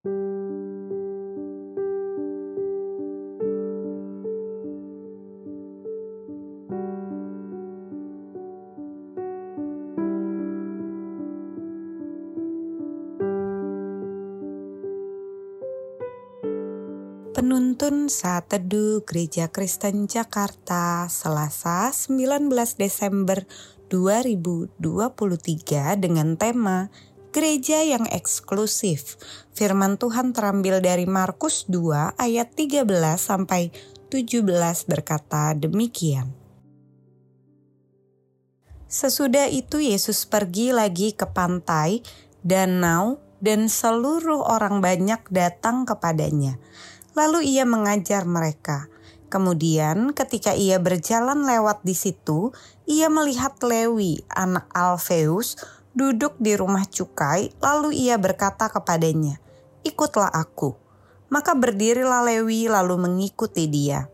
Penuntun Saat Teduh Gereja Kristen Jakarta Selasa 19 Desember 2023 dengan tema Gereja yang eksklusif. Firman Tuhan terambil dari Markus 2 ayat 13 sampai 17 berkata demikian. Sesudah itu Yesus pergi lagi ke pantai, danau, dan seluruh orang banyak datang kepadanya Lalu ia mengajar mereka. Kemudian, ketika ia berjalan lewat di situ, ia melihat Lewi, anak Alfeus, duduk di rumah cukai. Lalu ia berkata kepadanya, "Ikutlah aku." Maka berdirilah Lewi, lalu mengikuti dia.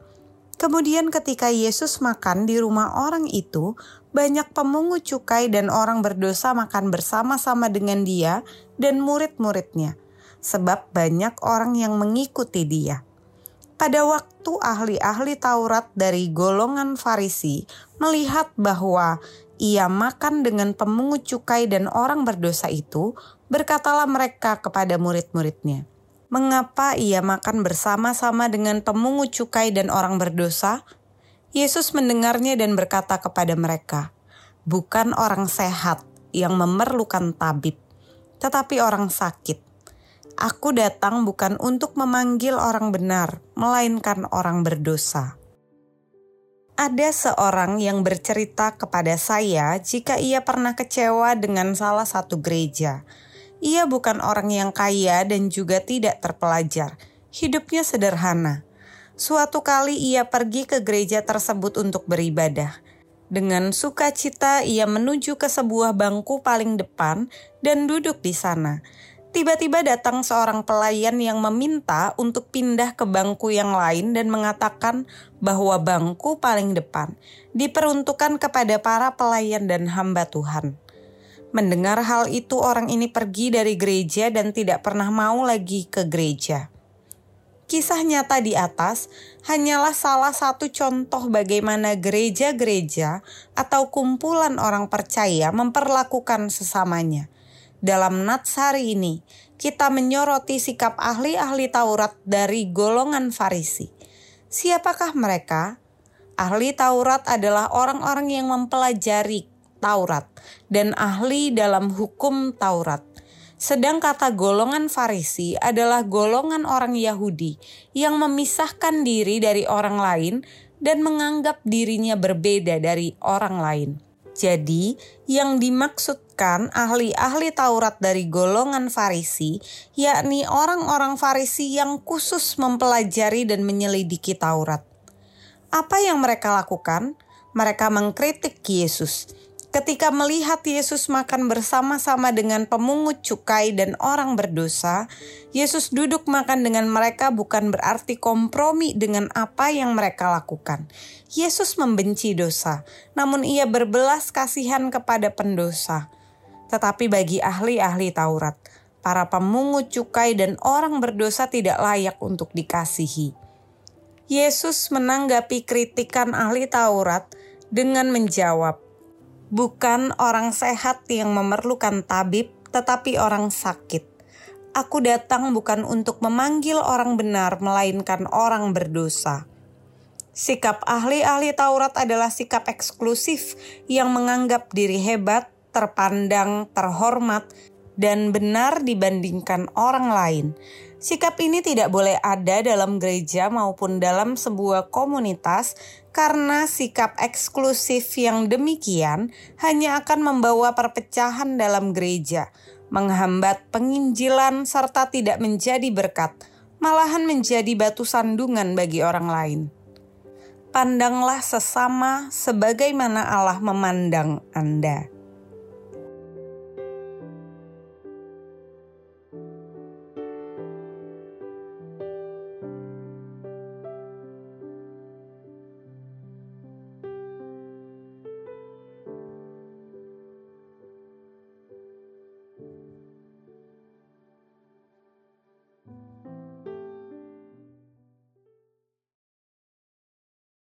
Kemudian, ketika Yesus makan di rumah orang itu, banyak pemungut cukai dan orang berdosa makan bersama-sama dengan Dia dan murid-muridnya sebab banyak orang yang mengikuti dia. Pada waktu ahli-ahli Taurat dari golongan Farisi melihat bahwa ia makan dengan pemungut cukai dan orang berdosa itu, berkatalah mereka kepada murid-muridnya, "Mengapa ia makan bersama-sama dengan pemungut cukai dan orang berdosa?" Yesus mendengarnya dan berkata kepada mereka, "Bukan orang sehat yang memerlukan tabib, tetapi orang sakit. Aku datang bukan untuk memanggil orang benar, melainkan orang berdosa. Ada seorang yang bercerita kepada saya jika ia pernah kecewa dengan salah satu gereja. Ia bukan orang yang kaya dan juga tidak terpelajar. Hidupnya sederhana. Suatu kali ia pergi ke gereja tersebut untuk beribadah. Dengan sukacita, ia menuju ke sebuah bangku paling depan dan duduk di sana. Tiba-tiba datang seorang pelayan yang meminta untuk pindah ke bangku yang lain dan mengatakan bahwa bangku paling depan diperuntukkan kepada para pelayan dan hamba Tuhan. Mendengar hal itu, orang ini pergi dari gereja dan tidak pernah mau lagi ke gereja. Kisah nyata di atas hanyalah salah satu contoh bagaimana gereja-gereja atau kumpulan orang percaya memperlakukan sesamanya dalam nats hari ini, kita menyoroti sikap ahli-ahli Taurat dari golongan Farisi. Siapakah mereka? Ahli Taurat adalah orang-orang yang mempelajari Taurat dan ahli dalam hukum Taurat. Sedang kata golongan Farisi adalah golongan orang Yahudi yang memisahkan diri dari orang lain dan menganggap dirinya berbeda dari orang lain. Jadi, yang dimaksudkan ahli-ahli Taurat dari golongan Farisi, yakni orang-orang Farisi yang khusus mempelajari dan menyelidiki Taurat. Apa yang mereka lakukan? Mereka mengkritik Yesus Ketika melihat Yesus makan bersama-sama dengan pemungut cukai dan orang berdosa, Yesus duduk makan dengan mereka bukan berarti kompromi dengan apa yang mereka lakukan. Yesus membenci dosa, namun ia berbelas kasihan kepada pendosa. Tetapi bagi ahli-ahli Taurat, para pemungut cukai dan orang berdosa tidak layak untuk dikasihi. Yesus menanggapi kritikan ahli Taurat dengan menjawab, Bukan orang sehat yang memerlukan tabib, tetapi orang sakit. Aku datang bukan untuk memanggil orang benar, melainkan orang berdosa. Sikap ahli-ahli Taurat adalah sikap eksklusif yang menganggap diri hebat, terpandang, terhormat, dan benar dibandingkan orang lain. Sikap ini tidak boleh ada dalam gereja maupun dalam sebuah komunitas karena sikap eksklusif yang demikian hanya akan membawa perpecahan dalam gereja, menghambat penginjilan serta tidak menjadi berkat, malahan menjadi batu sandungan bagi orang lain. Pandanglah sesama sebagaimana Allah memandang Anda.